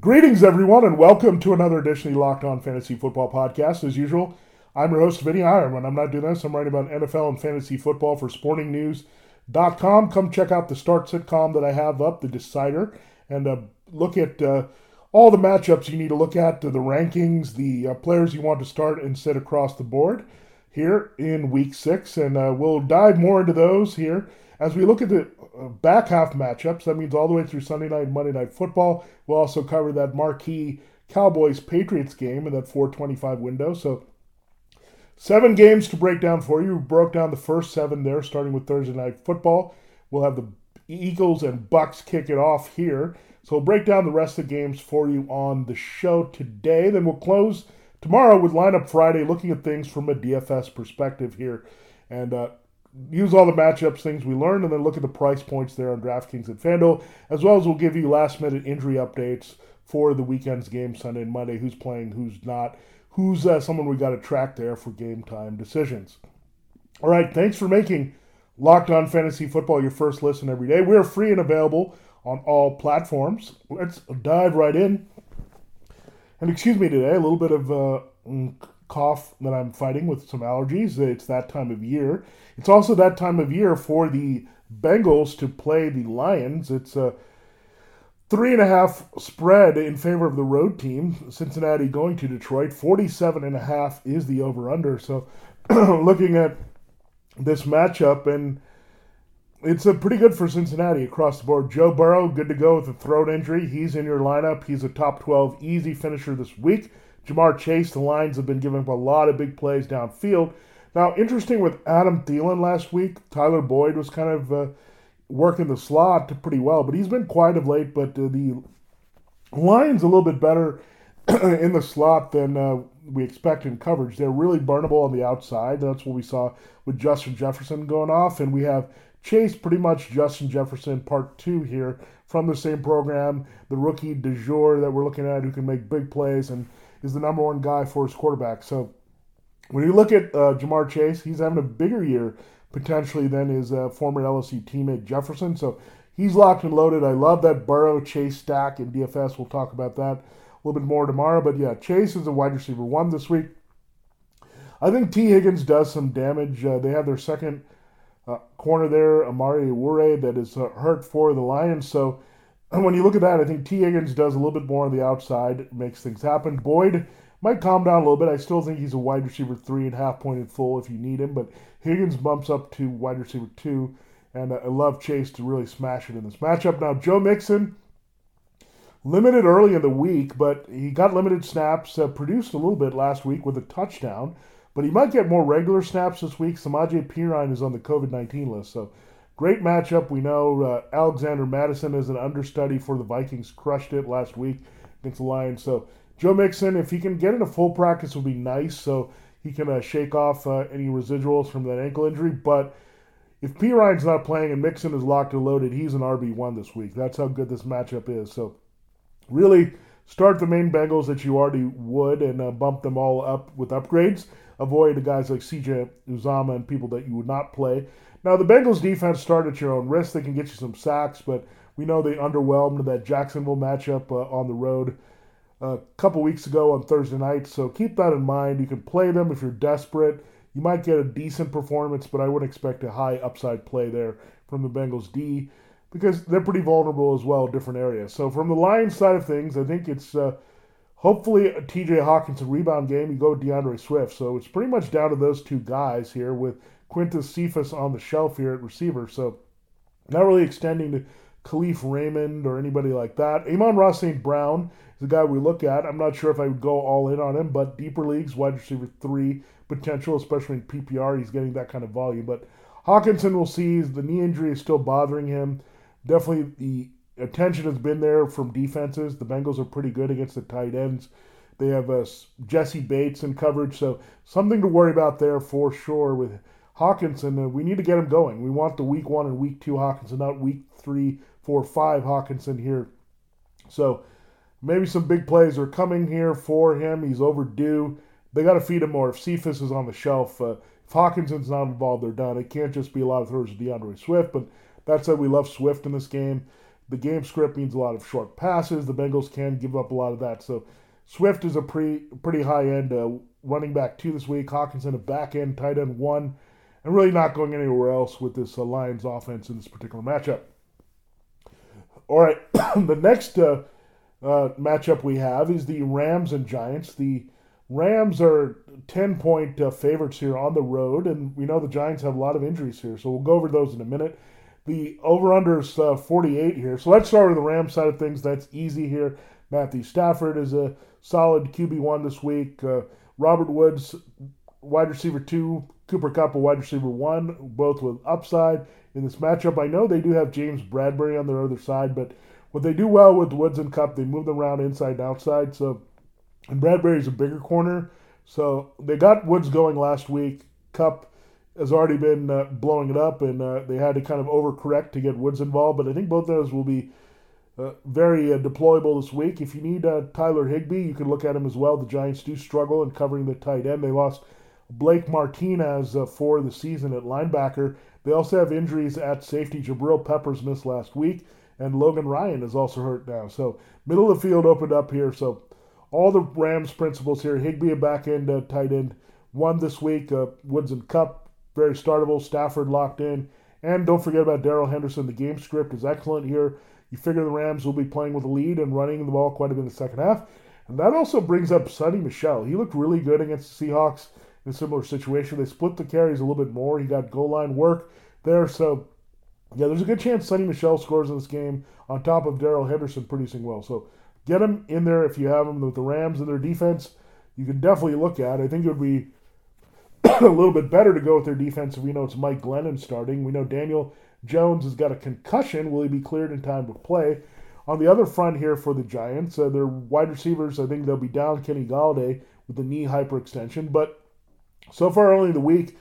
Greetings, everyone, and welcome to another edition of the Locked On Fantasy Football Podcast. As usual, I'm your host, Vinnie Iyer. When I'm not doing this, I'm writing about NFL and fantasy football for sportingnews.com. Come check out the Start sitcom that I have up, The Decider, and uh, look at uh, all the matchups you need to look at, the rankings, the uh, players you want to start and sit across the board here in week six. And uh, we'll dive more into those here as we look at the uh, back half matchups, that means all the way through Sunday night Monday night football. We'll also cover that marquee Cowboys Patriots game in that 425 window. So seven games to break down for you. We broke down the first seven there, starting with Thursday night football. We'll have the Eagles and Bucs kick it off here. So we'll break down the rest of the games for you on the show today. Then we'll close tomorrow with lineup Friday, looking at things from a DFS perspective here. And uh, use all the matchups, things we learned, and then look at the price points there on DraftKings and FanDuel, as well as we'll give you last minute injury updates for the weekend's game, Sunday and Monday, who's playing, who's not, who's uh, someone we got to track there for game time decisions. All right, thanks for making Locked On Fantasy Football your first listen every day. We're free and available on all platforms. Let's dive right in. And excuse me today, a little bit of uh, cough that I'm fighting with some allergies. It's that time of year. It's also that time of year for the Bengals to play the Lions. It's a three and a half spread in favor of the road team. Cincinnati going to Detroit. 47 and a half is the over under. So looking at this matchup and it's a pretty good for Cincinnati across the board. Joe Burrow, good to go with a throat injury. He's in your lineup. He's a top 12 easy finisher this week. Ja'Marr Chase, the Lions have been giving up a lot of big plays downfield. Now, interesting with Adam Thielen last week, Tyler Boyd was kind of uh, working the slot pretty well, but he's been quiet of late. But uh, the Lions a little bit better in the slot than uh, we expect in coverage. They're really burnable on the outside. That's what we saw with Justin Jefferson going off, and we have Chase pretty much Justin Jefferson part two here from the same program, the rookie de jour that we're looking at who can make big plays and is the number one guy for his quarterback. So when you look at uh, Ja'Marr Chase, he's having a bigger year potentially than his uh, former LSU teammate Jefferson. So he's locked and loaded. I love that Burrow Chase stack in DFS. We'll talk about that a little bit more tomorrow. But yeah, Chase is a wide receiver one this week. I think Tee Higgins does some damage. Uh, they have their second uh, corner there, Amani Oruwariye, that is uh, hurt for the Lions. So and when you look at that, I think Tee Higgins does a little bit more on the outside, makes things happen. Boyd might calm down a little bit. I still think he's a wide receiver three and half pointed full if you need him, but Higgins bumps up to wide receiver two, and I love Chase to really smash it in this matchup. Now, Joe Mixon, limited early in the week, but he got limited snaps, uh, produced a little bit last week with a touchdown, but he might get more regular snaps this week. Samaje Perine is on the COVID 19 list, so Great matchup. We know uh, Alexander Mattison is an understudy for the Vikings. Crushed it last week against the Lions. So Joe Mixon, if he can get into full practice, would be nice. So he can uh, shake off uh, any residuals from that ankle injury. But if Perine's not playing and Mixon is locked and loaded, he's an RB one this week. That's how good this matchup is. So really start the main Bengals that you already would and uh, bump them all up with upgrades. Avoid the guys like CJ Uzomah and people that you would not play. Now, the Bengals defense start at your own risk. They can get you some sacks, but we know they underwhelmed that Jacksonville matchup uh, on the road a couple weeks ago on Thursday night. So keep that in mind. You can play them if you're desperate. You might get a decent performance, but I wouldn't expect a high upside play there from the Bengals D because they're pretty vulnerable as well different areas. So from the Lions side of things, I think it's uh, hopefully a TJ Hockenson rebound game. You go with D'Andre Swift. So it's pretty much down to those two guys here with Quintez Cephus on the shelf here at receiver. So not really extending to Kalif Raymond or anybody like that. Amon-Ra St. Brown is a guy we look at. I'm not sure if I would go all in on him, but deeper leagues, wide receiver three potential, especially in PPR. He's getting that kind of volume. But Hockenson will see the knee injury is still bothering him. Definitely the attention has been there from defenses. The Bengals are pretty good against the tight ends. They have uh, Jessie Bates in coverage, so something to worry about there for sure with Hockenson. Uh, we need to get him going. We want the week one and week two Hockenson, not week three, four, five Hockenson here. So maybe some big plays are coming here for him. He's overdue. They got to feed him more. If Cephus is on the shelf, uh, if Hockenson's not involved, they're done. It can't just be a lot of throws to D'Andre Swift, but that said, we love Swift in this game. The game script means a lot of short passes. The Bengals can give up a lot of that. So Swift is a pretty pretty high end uh, running back two this week. Hockenson a back end tight end one, and really not going anywhere else with this uh, Lions offense in this particular matchup. All right, the next uh, uh, matchup we have is the Rams and Giants. The Rams are 10 point uh, favorites here on the road, and we know the Giants have a lot of injuries here, so we'll go over those in a minute. The over under is uh, 48 here. So let's start with the Rams side of things. That's easy here. Matthew Stafford is a solid QB1 this week. Uh, Robert Woods, wide receiver two. Cooper Kupp, a wide receiver one, both with upside in this matchup. I know they do have James Bradberry on their other side, but what they do well with Woods and Kupp, they move them around inside and outside. So, and Bradberry's a bigger corner. So they got Woods going last week. Kupp has already been uh, blowing it up, and uh, they had to kind of overcorrect to get Woods involved. But I think both of those will be uh, very uh, deployable this week. If you need uh, Tyler Higbee, you can look at him as well. The Giants do struggle in covering the tight end. They lost Blake Martinez uh, for the season at linebacker. They also have injuries at safety. Jabril Peppers missed last week, and Logan Ryan is also hurt now. So middle of the field opened up here. So all the Rams principles here. Higbee a back end uh, tight end one this week. Uh, Woods and Kupp very startable. Stafford locked in, and don't forget about Darrell Henderson. The game script is excellent here. You figure the Rams will be playing with a lead and running the ball quite a bit in the second half. And that also brings up Sony Michel. He looked really good against the Seahawks a similar situation. They split the carries a little bit more. He got goal line work there. So, yeah, there's a good chance Sony Michel scores in this game on top of Darrell Henderson producing well. So, get him in there if you have him with the Rams and their defense. You can definitely look at. I think it would be a little bit better to go with their defense if we know it's Mike Glennon starting. We know Daniel Jones has got a concussion. Will he be cleared in time to play? On the other front here for the Giants, uh, their wide receivers, I think they'll be down Kenny Golladay with the knee hyperextension. But so far, only the week,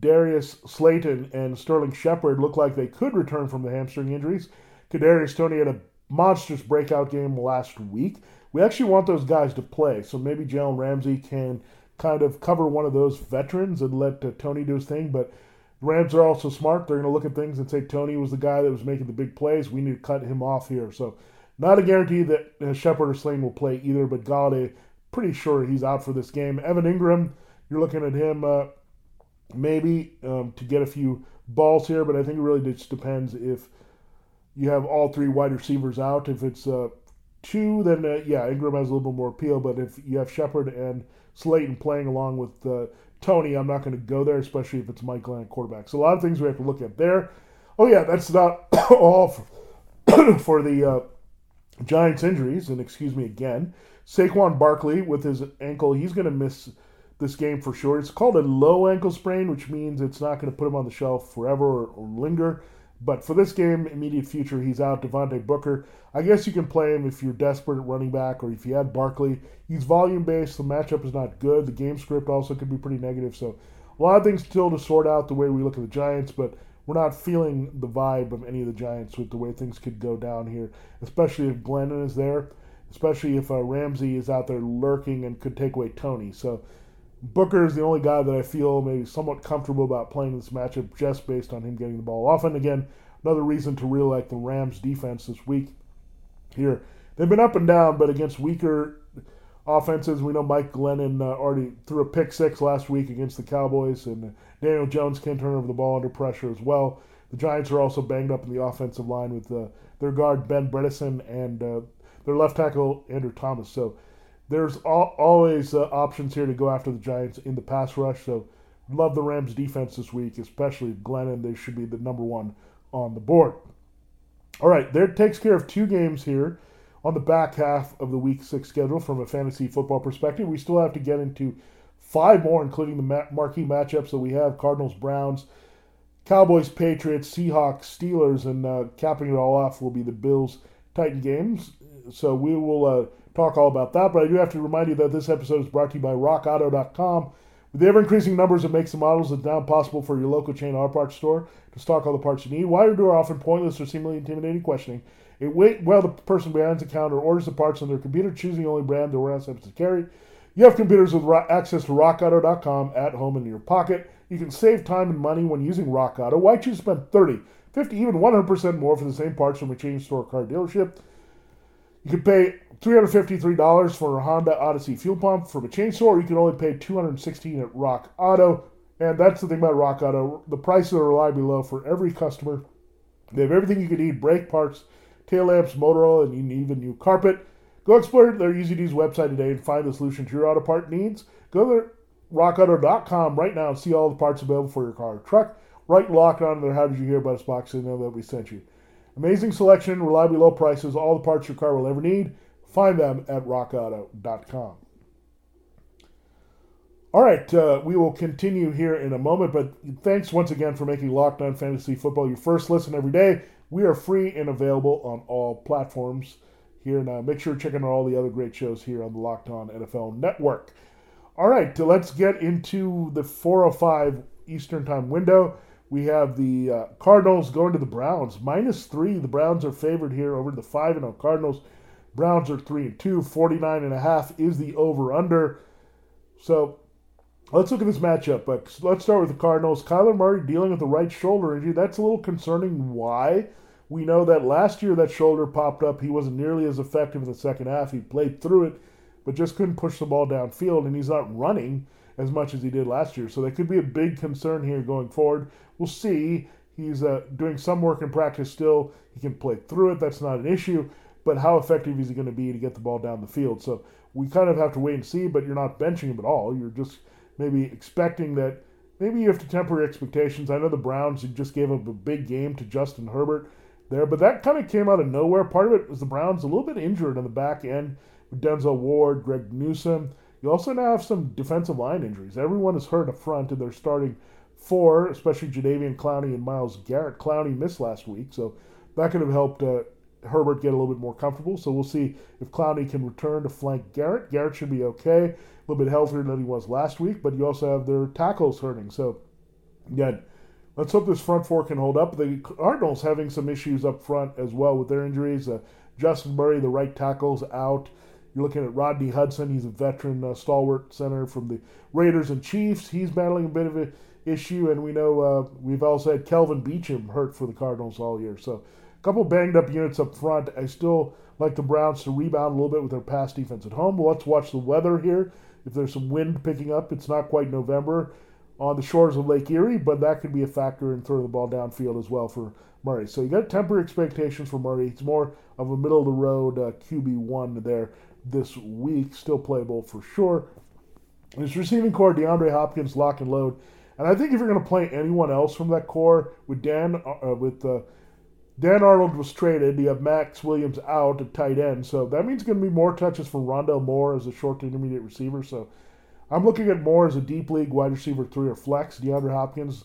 Darius Slayton and Sterling Shepard look like they could return from the hamstring injuries. Kadarius Toney had a monstrous breakout game last week. We actually want those guys to play, so maybe Jalen Ramsey can kind of cover one of those veterans and let uh, Toney do his thing. But Rams are also smart. They're going to look at things and say Toney was the guy that was making the big plays. We need to cut him off here. So, not a guarantee that uh, Shepard or Slayton will play either, but Golladay, pretty sure he's out for this game. Evan Engram, you're looking at him uh, maybe um, to get a few balls here, but I think it really just depends if you have all three wide receivers out. If it's uh, two, then uh, yeah, Engram has a little bit more appeal. But if you have Shepard and Slayton playing along with uh, Toney, I'm not going to go there, especially if it's Mike Glenn quarterback. So a lot of things we have to look at there. Oh yeah, that's not all for, for the uh, Giants injuries. And excuse me again, Saquon Barkley with his ankle, he's going to miss this game for sure. It's called a low ankle sprain, which means it's not going to put him on the shelf forever or, or linger. But for this game, immediate future, he's out. Devontae Booker. I guess you can play him if you're desperate at running back or if you had Barkley. He's volume based. The matchup is not good. The game script also could be pretty negative. So a lot of things still to sort out the way we look at the Giants, but we're not feeling the vibe of any of the Giants with the way things could go down here, especially if Glennon is there, especially if uh, Ramsey is out there lurking and could take away Toney. So Booker is the only guy that I feel maybe somewhat comfortable about playing this matchup just based on him getting the ball off. And again, another reason to really like the Rams defense this week here. They've been up and down, but against weaker offenses, we know Mike Glennon uh, already threw a pick six last week against the Cowboys, and Daniel Jones can't turn over the ball under pressure as well. The Giants are also banged up in the offensive line with uh, their guard Ben Bredeson and uh, their left tackle Andrew Thomas. So there's always uh, options here to go after the Giants in the pass rush. So love the Rams defense this week, especially Glennon. They should be the number one on the board. All right, there takes care of two games here on the back half of the week six schedule from a fantasy football perspective. We still have to get into five more, including the marquee matchups that we have Cardinals, Browns, Cowboys, Patriots, Seahawks, Steelers, and uh, capping it all off will be the Bills Titan games. So we will uh, talk all about that. But I do have to remind you that this episode is brought to you by RockAuto.com. With the ever increasing numbers of makes and models, it's now possible for your local chain auto parts store to stock all the parts you need. You do are often pointless or seemingly intimidating questioning, it wait while the person behind the counter orders the parts on their computer, choosing the only brand the warehouse happens to carry. You have computers with access to RockAuto.com at home in your pocket. You can save time and money when using Rock Auto. Why choose to spend 30, 50, even 100% more for the same parts from a chain store car dealership? You can pay $353 for a Honda Odyssey fuel pump from a chainsaw, store. You can only pay $216 at Rock Auto. And that's the thing about Rock Auto. The prices are reliably low for every customer. They have everything you can need brake parts, tail lamps, motor oil, and even new carpet. Go explore their easy to use website today and find the solution to your auto part needs. Go to rockauto.com right now and see all the parts available for your car or truck. Right locked on their How Did You Hear About Us box and know that we sent you. Amazing selection, reliably low prices, all the parts your car will ever need. Find them at rockauto.com. All right, uh, we will continue here in a moment, but thanks once again for making Locked On Fantasy Football your first listen every day. We are free and available on all platforms here. Now, make sure you're checking out all the other great shows here on the Locked On NFL Network. All right, so let's get into the 405 Eastern Time window. We have the uh, Cardinals going to the Browns. Minus three. The Browns are favored here over the 5 and 0 Cardinals. Browns are 3 and 2. 49 and a half is the over under. So let's look at this matchup. But let's start with the Cardinals. Kyler Murray dealing with the right shoulder injury. That's a little concerning. Why? We know that last year that shoulder popped up. He wasn't nearly as effective in the second half. He played through it, but just couldn't push the ball downfield, and he's not running as much as he did last year. So that could be a big concern here going forward. We'll see. He's uh, doing some work in practice still. He can play through it. That's not an issue. But how effective is he going to be to get the ball down the field? So we kind of have to wait and see. But you're not benching him at all. You're just maybe expecting that. Maybe you have to temper expectations. I know the Browns just gave up a big game to Justin Herbert there, but that kind of came out of nowhere. Part of it was the Browns a little bit injured on the back end with Denzel Ward, Greg Newsome. You also now have some defensive line injuries. Everyone is hurt up front, and they're starting four, especially Jadeveon Clowney and Myles Garrett. Clowney missed last week, so that could have helped uh, Herbert get a little bit more comfortable. So we'll see if Clowney can return to flank Garrett. Garrett should be okay, a little bit healthier than he was last week, but you also have their tackles hurting. So again, let's hope this front four can hold up. The Cardinals having some issues up front as well with their injuries. Uh, Justin Murray, the right tackle's out. You're looking at Rodney Hudson. He's a veteran uh, stalwart center from the Raiders and Chiefs. He's battling a bit of an issue, and we know uh, we've also had Kelvin Beachum hurt for the Cardinals all year. So couple banged up units up front. I still like the Browns to rebound a little bit with their pass defense at home. Well, let's watch the weather here. If there's some wind picking up, it's not quite November on the shores of Lake Erie, but that could be a factor in throwing the ball downfield as well for Murray. So you got to temper expectations for Murray. It's more of a middle of the road uh, QB one there this week, still playable for sure. His receiving corps, DeAndre Hopkins, lock and load. And I think if you're going to play anyone else from that corps with Dan, uh, with uh, Dan Arnold was traded. You have Maxx Williams out at tight end, so that means going to be more touches for Rondale Moore as a short to intermediate receiver. So I'm looking at Moore as a deep league wide receiver three or flex. DeAndre Hopkins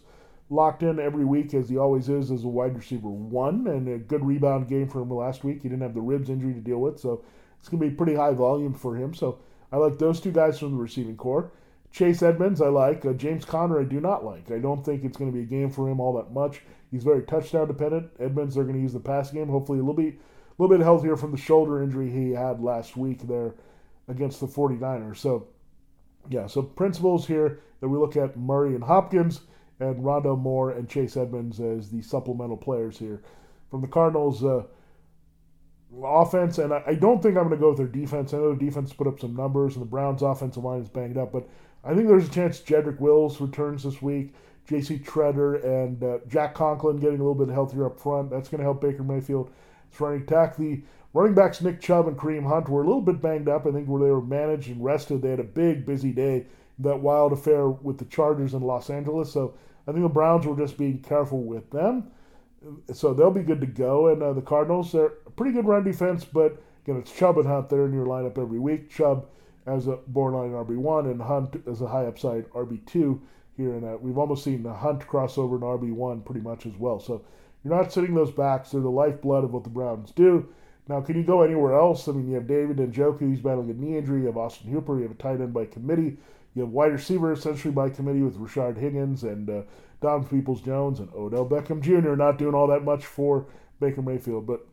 locked in every week as he always is as a wide receiver one, and a good rebound game for him last week. He didn't have the ribs injury to deal with, so it's going to be pretty high volume for him. So I like those two guys from the receiving corps. Chase Edmonds, I like. Uh, James Conner, I do not like. I don't think it's going to be a game for him all that much. He's very touchdown dependent. Edmonds, they're going to use the pass game. Hopefully, a little bit, a little bit healthier from the shoulder injury he had last week there against the 49ers. So, yeah, so principles here that we look at Murray and Hopkins and Rondale Moore and Chase Edmonds as the supplemental players here. From the Cardinals, uh, offense, and I, I, don't think I'm going to go with their defense. I know the defense put up some numbers, and the Browns' offensive line is banged up, but I think there's a chance Jedrick Wills returns this week. J.C. Tretter and uh, Jack Conklin getting a little bit healthier up front. That's going to help Baker Mayfield. It's running attack. The running backs Nick Chubb and Kareem Hunt were a little bit banged up. I think where they were managed and rested. They had a big, busy day. That wild affair with the Chargers in Los Angeles. So I think the Browns were just being careful with them. So they'll be good to go. And uh, the Cardinals, they're a pretty good run defense, but again, it's Chubb and Hunt there in your lineup every week. Chubb as a borderline RB1 and Hunt as a high upside RB2 here. And we've almost seen the Hunt crossover in RB1 pretty much as well. So you're not sitting those backs. They're the lifeblood of what the Browns do. Now, can you go anywhere else? I mean, you have David and Njoku, he's battling a knee injury. You have Austin Hooper, you have a tight end by committee. You have wide receiver essentially by committee with Rashard Higgins and uh, Dom Peoples Jones and Odell Beckham Jr. not doing all that much for Baker Mayfield. But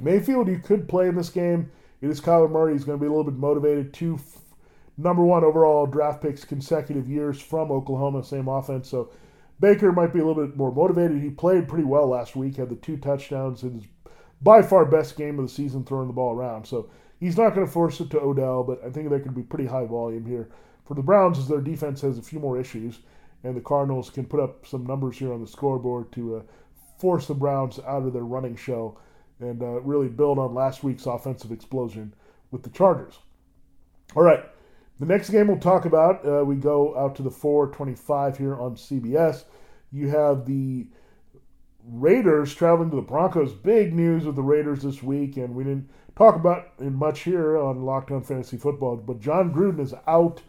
Mayfield, you could play in this game. It is Kyler Murray. He's going to be a little bit motivated. Two f- number one overall draft picks consecutive years from Oklahoma, same offense. So Baker might be a little bit more motivated. He played pretty well last week, had the two touchdowns in his by far best game of the season throwing the ball around. So he's not going to force it to Odell, but I think there could be pretty high volume here for the Browns as their defense has a few more issues, and the Cardinals can put up some numbers here on the scoreboard to uh, force the Browns out of their running show and uh, really build on last week's offensive explosion with the Chargers. All right, the next game we'll talk about, uh, we go out to the 425 here on CBS. You have the Raiders traveling to the Broncos. Big news with the Raiders this week, and we didn't talk about it much here on Locked On Fantasy Football, but Jon Gruden is out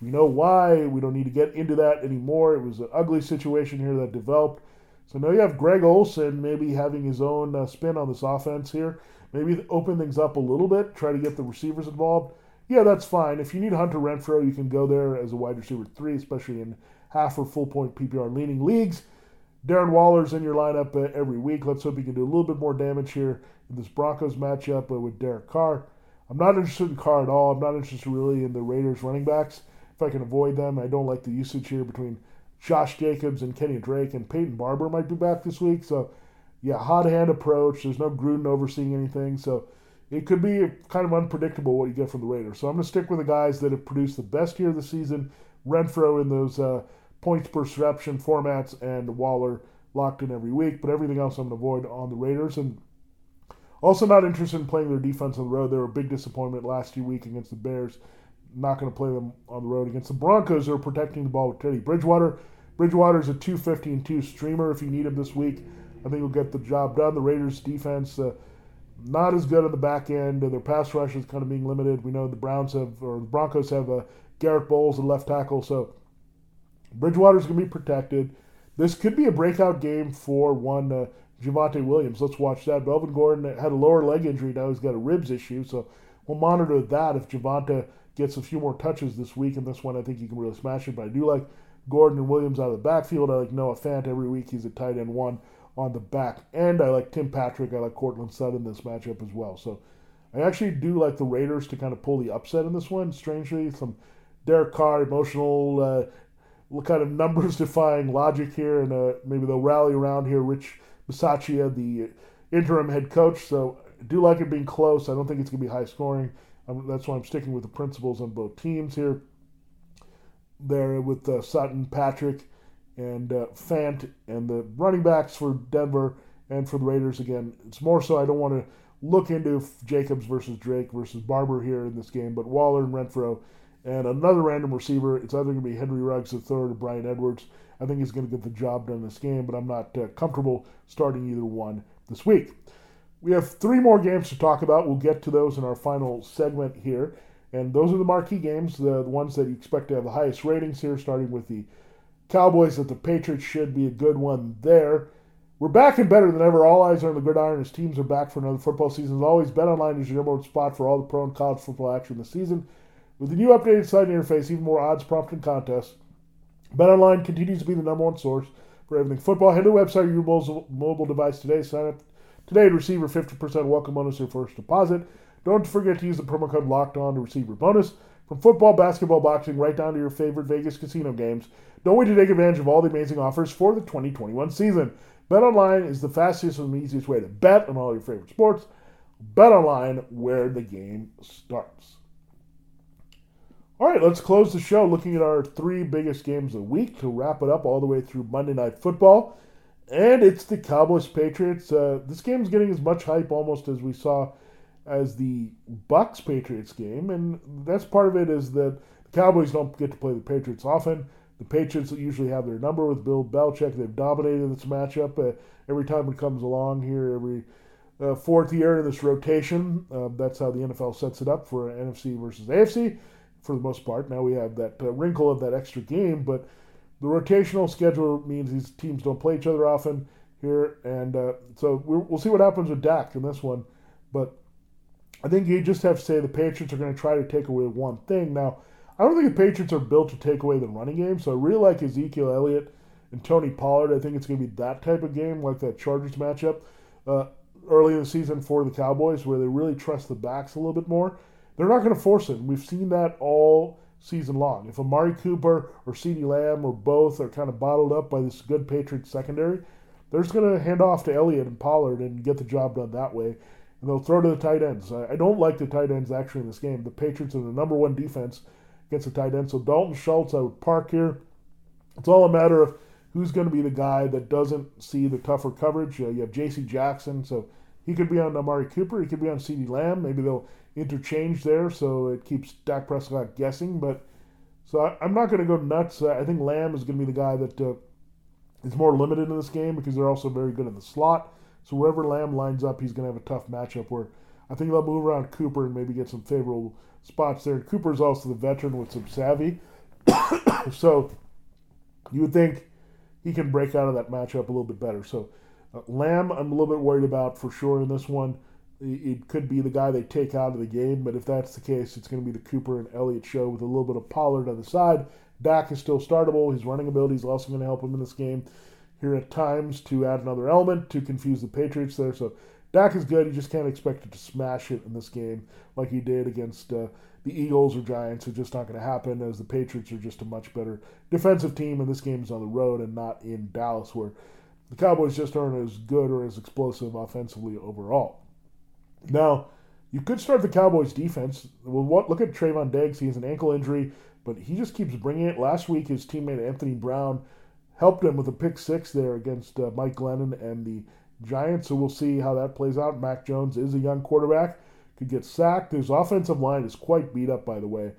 we know why. We don't need to get into that anymore. It was an ugly situation here that developed. So now you have Greg Olson maybe having his own uh, spin on this offense here. Maybe open things up a little bit, try to get the receivers involved. Yeah, that's fine. If you need Hunter Renfrow, you can go there as a wide receiver three, especially in half or full point PPR leaning leagues. Darren Waller's in your lineup uh, every week. Let's hope he can do a little bit more damage here in this Broncos matchup uh, with Derek Carr. I'm not interested in Carr at all. I'm not interested really in the Raiders running backs if I can avoid them. I don't like the usage here between Josh Jacobs and Kenyan Drake, and Peyton Barber might be back this week. So, yeah, hot hand approach. There's no Gruden overseeing anything. So, it could be kind of unpredictable what you get from the Raiders. So, I'm going to stick with the guys that have produced the best year of the season Renfrow in those uh, points per reception formats, and Waller locked in every week. But everything else I'm going to avoid on the Raiders. And also not interested in playing their defense on the road. They were a big disappointment last week against the Bears not going to play them on the road against the Broncos. They're protecting the ball with Teddy Bridgewater. Bridgewater is a 250 and 2 streamer if you need him this week. I think he'll get the job done. The Raiders' defense, uh, not as good on the back end. Their pass rush is kind of being limited. We know the Browns have, or the Broncos have a Garrett Bolles, a left tackle. So Bridgewater's going to be protected. This could be a breakout game for one uh, Javonte Williams. Let's watch that. Melvin Gordon had a lower leg injury. Now he's got a ribs issue. So we'll monitor that if Javonte gets a few more touches this week, and this one I think he can really smash it. But I do like Gordon and Williams out of the backfield. I like Noah Fant every week. He's a tight end one on the back end. I like Tim Patrick. I like Courtland Sutton in this matchup as well. So I actually do like the Raiders to kind of pull the upset in this one. Strangely, some Derek Carr emotional, uh, kind of numbers defying logic here, and uh, maybe they'll rally around here. Rich Bisaccia, the interim head coach. So I do like it being close. I don't think it's going to be high scoring. I'm, that's why I'm sticking with the principles on both teams here. There with uh, Sutton, Patrick, and uh, Fant, and the running backs for Denver and for the Raiders. Again, it's more so I don't want to look into Jacobs versus Drake versus Barber here in this game, but Waller and Renfrow And another random receiver, it's either going to be Henry Ruggs III or Bryan Edwards. I think he's going to get the job done this game, but I'm not uh, comfortable starting either one this week. We have three more games to talk about. We'll get to those in our final segment here. And those are the marquee games, the, the ones that you expect to have the highest ratings here, starting with the Cowboys that the Patriots should be a good one there. We're back and better than ever. All eyes are on the gridiron as teams are back for another football season. As always, BetOnline is your number one spot for all the pro and college football action this season. With the new updated site interface, even more odds, prompt, and contests, BetOnline continues to be the number one source for everything football. Head to the website or your mobile device today. Sign up Today, to receive your 50% welcome bonus your first deposit. Don't forget to use the promo code Locked On to receive your bonus. From football, basketball, boxing, right down to your favorite Vegas casino games. Don't wait to take advantage of all the amazing offers for the 2021 season. BetOnline is the fastest and easiest way to bet on all your favorite sports. BetOnline, where the game starts. All right, let's close the show looking at our three biggest games of the week to wrap it up all the way through Monday Night Football and it's the Cowboys Patriots. Uh, this game's getting as much hype almost as we saw as the Bucs Patriots game, and that's part of it is that the Cowboys don't get to play the Patriots often. The Patriots usually have their number with Bill Belichick. They've dominated this matchup uh, every time it comes along here, every uh, fourth year in this rotation. Uh, that's how the NFL sets it up for NFC versus AFC for the most part. Now we have that uh, wrinkle of that extra game, but the rotational schedule means these teams don't play each other often here, and uh, so we'll see what happens with Dak in this one. But I think you just have to say the Patriots are going to try to take away one thing. Now, I don't think the Patriots are built to take away the running game, so I really like Ezekiel Elliott and Tony Pollard. I think it's going to be that type of game, like that Chargers matchup uh, early in the season for the Cowboys, where they really trust the backs a little bit more. They're not going to force it. We've seen that all season long. If Amari Cooper or CeeDee Lamb or both are kind of bottled up by this good Patriots secondary, they're just going to hand off to Elliott and Pollard and get the job done that way. And they'll throw to the tight ends. I don't like the tight ends actually in this game. The Patriots are the number one defense against the tight end. So Dalton Schultz, I would park here. It's all a matter of who's going to be the guy that doesn't see the tougher coverage. Uh, you have J.C. Jackson, so he could be on Amari Cooper. He could be on CeeDee Lamb. Maybe they'll interchange there, so it keeps Dak Prescott guessing. But so I, am not going to go nuts. Uh, I think Lamb is going to be the guy that uh, is more limited in this game because they're also very good in the slot. So wherever Lamb lines up, he's going to have a tough matchup. Where I think they'll move around Cooper and maybe get some favorable spots there. Cooper's also the veteran with some savvy, so you would think he can break out of that matchup a little bit better. So, uh, Lamb, I'm a little bit worried about for sure in this one. It could be the guy they take out of the game, but if that's the case, it's going to be the Cooper and Elliott show with a little bit of Pollard on the side. Dak is still startable. His running ability is also going to help him in this game here at times to add another element to confuse the Patriots there. So Dak is good. You just can't expect it to smash it in this game like he did against uh, the Eagles or Giants. It's just not going to happen as the Patriots are just a much better defensive team, and this game is on the road and not in Dallas, where the Cowboys just aren't as good or as explosive offensively overall. Now, you could start the Cowboys defense. Well, what, look at Trevon Diggs. He has an ankle injury, but he just keeps bringing it. Last week, his teammate Anthony Brown helped him with a pick six there against uh, Mike Glennon and the Giants. So we'll see how that plays out. Mac Jones is a young quarterback could get sacked. His offensive line is quite beat up, by the way.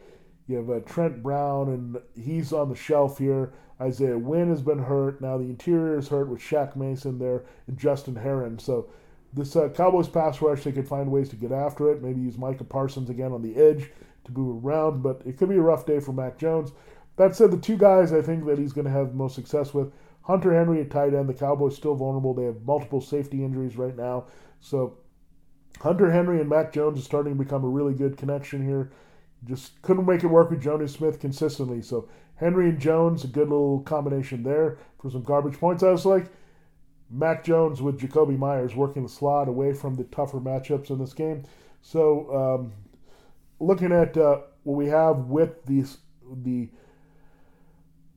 You have uh, Trent Brown, and he's on the shelf here. Isaiah Wynn has been hurt. Now the interior is hurt with Shaq Mason there and Justin Herron. So this uh, Cowboys pass rush, they could find ways to get after it. Maybe use Micah Parsons again on the edge to move around, but it could be a rough day for Mac Jones. That said, the two guys I think that he's going to have most success with Hunter Henry at tight end. The Cowboys still vulnerable. They have multiple safety injuries right now. So Hunter Henry and Mac Jones is starting to become a really good connection here. Just couldn't make it work with Jonnu Smith consistently. So Henry and Jones, a good little combination there for some garbage points. I was like Mac Jones with Jakobi Meyers working the slot away from the tougher matchups in this game. So um, looking at uh, what we have with these the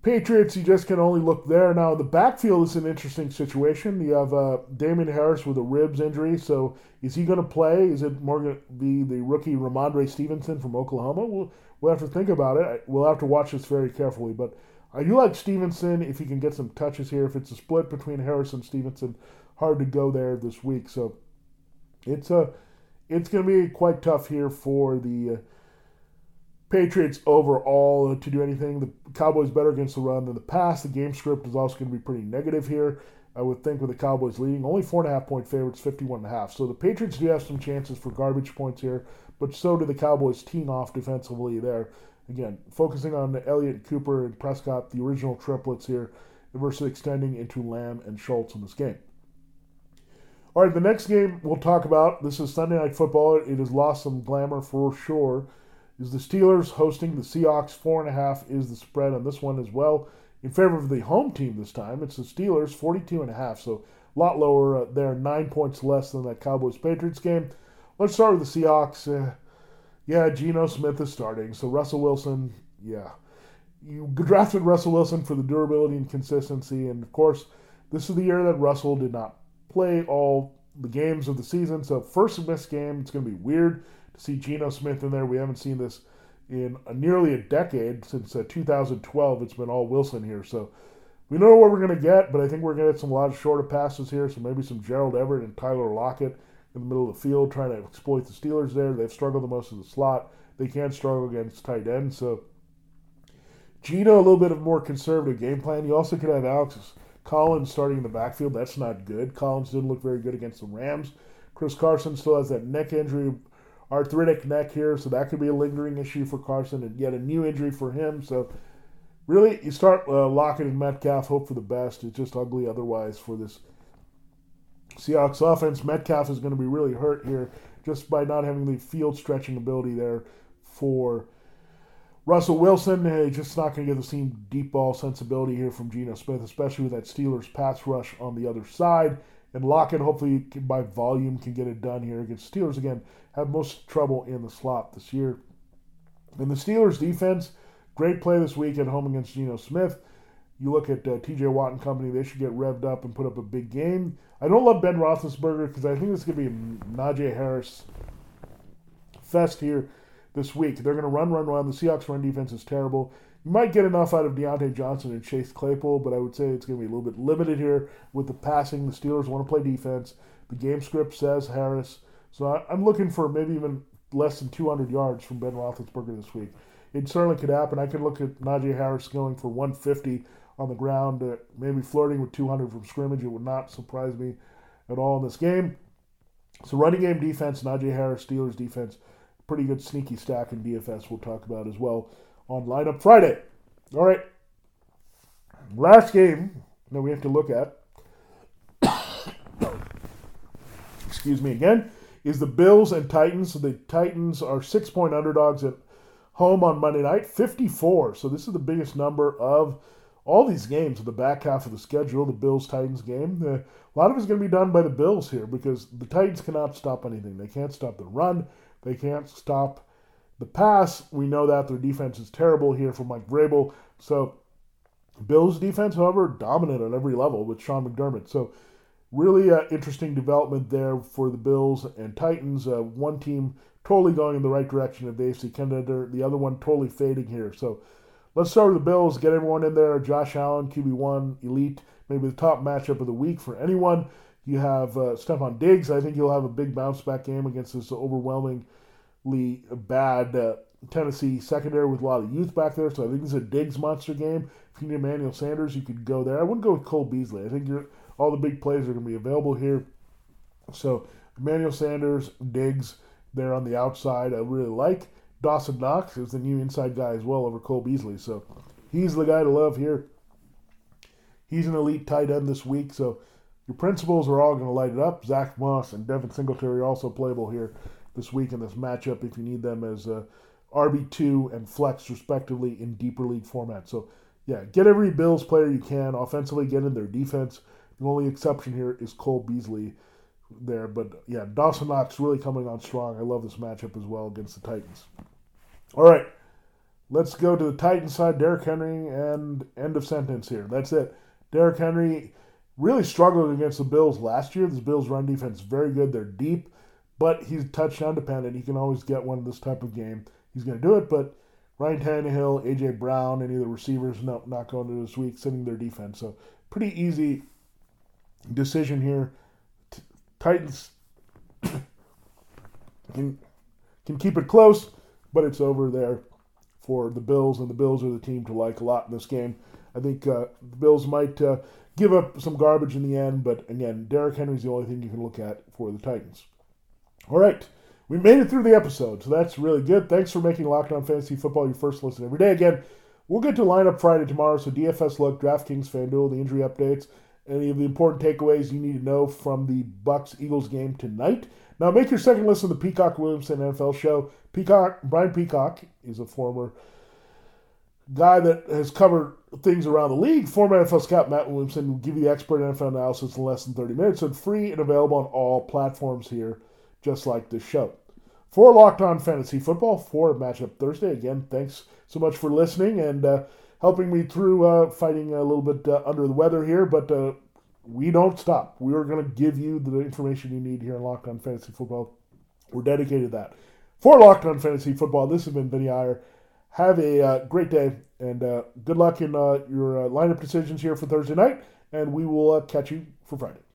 Patriots, you just can only look there. Now, the backfield is an interesting situation. You have uh, Damien Harris with a ribs injury. So, is he going to play? Is it more going to be the rookie Rhamondre Stevenson from Oklahoma? We'll, we'll have to think about it. We'll have to watch this very carefully. But I do like Stevenson if he can get some touches here. If it's a split between Harris and Stevenson, hard to go there this week. So, it's a. It's going to be quite tough here for the uh, Patriots overall to do anything. The Cowboys better against the run than the pass. The game script is also going to be pretty negative here. I would think with the Cowboys leading, only four and a half point favorites, fifty-one and a half. So the Patriots do have some chances for garbage points here, but so do the Cowboys teeing off defensively there. Again, focusing on Elliott, Cooper, and Prescott, the original triplets here, versus extending into Lamb and Schultz in this game. All right, the next game we'll talk about. This is Sunday Night Football. It has lost some glamour for sure is the Steelers hosting the Seahawks. Four and a half is the spread on this one as well. In favor of the home team this time, it's the Steelers, 42 and a half. So a lot lower uh, there, nine points less than that Cowboys Patriots game. Let's start with the Seahawks. Uh, yeah, Geno Smith is starting. So Russell Wilson, yeah. You drafted Russell Wilson for the durability and consistency. And of course, this is the year that Russell did not play all the games of the season. So first missed game, it's going to be weird to see Geno Smith in there. We haven't seen this in a, nearly a decade since uh, 2012. It's been all Wilson here, so we know what we're going to get. But I think we're going to get some a lot of shorter passes here. So maybe some Gerald Everett and Tyler Lockett in the middle of the field trying to exploit the Steelers there. They've struggled the most of the slot. They can't struggle against tight ends. So Geno, a little bit of more conservative game plan. You also could have Alex Collins starting in the backfield. That's not good. Collins didn't look very good against the Rams. Chris Carson still has that neck injury arthritic neck here, so that could be a lingering issue for Carson, and yet a new injury for him. So, really, you start uh, and Metcalf, hope for the best. It's just ugly otherwise for this Seahawks offense. Metcalf is going to be really hurt here just by not having the field stretching ability there for Russell Wilson. Uh, just not going to get the same deep ball sensibility here from Geno Smith, especially with that Steelers pass rush on the other side. And Lockett, hopefully, by volume, can get it done here against Steelers. Again, have most trouble in the slot this year. And the Steelers defense, great play this week at home against Geno Smith. You look at uh, TJ Watt and company, they should get revved up and put up a big game. I don't love Ben Roethlisberger because I think this to be Najee Harris fest here this week. They're going to run, run, run. The Seahawks run defense is terrible. You might get enough out of Diontae Johnson and Chase Claypool, but I would say it's going to be a little bit limited here with the passing. The Steelers want to play defense. The game script says Harris. So I, am looking for maybe even less than 200 yards from Ben Roethlisberger this week. It certainly could happen. I could look at Najee Harris going for 150 on the ground, uh, maybe flirting with 200 from scrimmage. It would not surprise me at all in this game. So running game defense, Najee Harris, Steelers defense, pretty good sneaky stack in DFS we'll talk about as well on lineup Friday. All right. Last game that we have to look at, excuse me again, is the Bills and Titans. So the Titans are six point underdogs at home on Monday night, 54. So this is the biggest number of all these games in the back half of the schedule, the Bills Titans game. Uh, a lot of it's going to be done by the Bills here because the Titans cannot stop anything. They can't stop the run, they can't stop the pass. We know that their defense is terrible here for Mike Vrabel. So, Bills defense, however, dominant at every level with Sean McDermott. So, really uh, interesting development there for the Bills and Titans. Uh, one team totally going in the right direction of the AFC contender, the other one totally fading here. So, Let's start with the Bills. Get everyone in there. Josh Allen, QB1, elite, maybe the top matchup of the week for anyone. You have uh, Stefon Diggs. I think he'll have a big bounce back game against this overwhelmingly bad uh, Tennessee secondary with a lot of youth back there. So I think is a Diggs monster game. If you need Emmanuel Sanders, you could go there. I wouldn't go with Cole Beasley. I think all the big plays are going to be available here. So Emmanuel Sanders, Diggs, there on the outside, I really like. Dawson Knox is the new inside guy as well over Cole Beasley. So he's the guy to love here. He's an elite tight end this week. So your principals are all going to light it up. Zack Moss and Devin Singletary are also playable here this week in this matchup if you need them as uh, RB2 and flex, respectively, in deeper league format. So, yeah, get every Bills player you can. Offensively, get in their defense. The only exception here is Cole Beasley there. But, yeah, Dawson Knox really coming on strong. I love this matchup as well against the Titans. All right, let's go to the Titans side. Derrick Henry and end of sentence here. That's it. Derrick Henry really struggled against the Bills last year. The Bills' run defense very good. They're deep, but he's touchdown dependent. He can always get one in this type of game. He's going to do it, but Ryan Tannehill, A.J. Brown, any of the receivers no, not going to this week, sitting their defense. So pretty easy decision here. Titans can, can keep it close but it's over there for the Bills, and the Bills are the team to like a lot in this game. I think uh, the Bills might uh, give up some garbage in the end, but again, Derrick Henry's the only thing you can look at for the Titans. All right, we made it through the episode, so that's really good. Thanks for making Locked On Fantasy Football your first listen every day. Again, we'll get to lineup Friday tomorrow, so DFS look, DraftKings, FanDuel, the injury updates, any of the important takeaways you need to know from the Bucs Eagles game tonight. Now, make your second listen to the Peacock Williamson NFL show. Peacock, Brian Peacock is a former guy that has covered things around the league. Former NFL scout Matt Williamson will give you the expert NFL analysis in less than 30 minutes. So free and available on all platforms here, just like this show. For Locked On Fantasy Football, for Matchup Thursday. Again, thanks so much for listening and uh, helping me through uh, fighting a little bit uh, under the weather here. But uh, we don't stop. We are going to give you the information you need here in Locked On Fantasy Football. We're dedicated to that. For Locked On Fantasy Football, this has been Vinnie Iyer. Have a uh, great day and uh, good luck in your lineup decisions here for Thursday night, and we will catch you for Friday.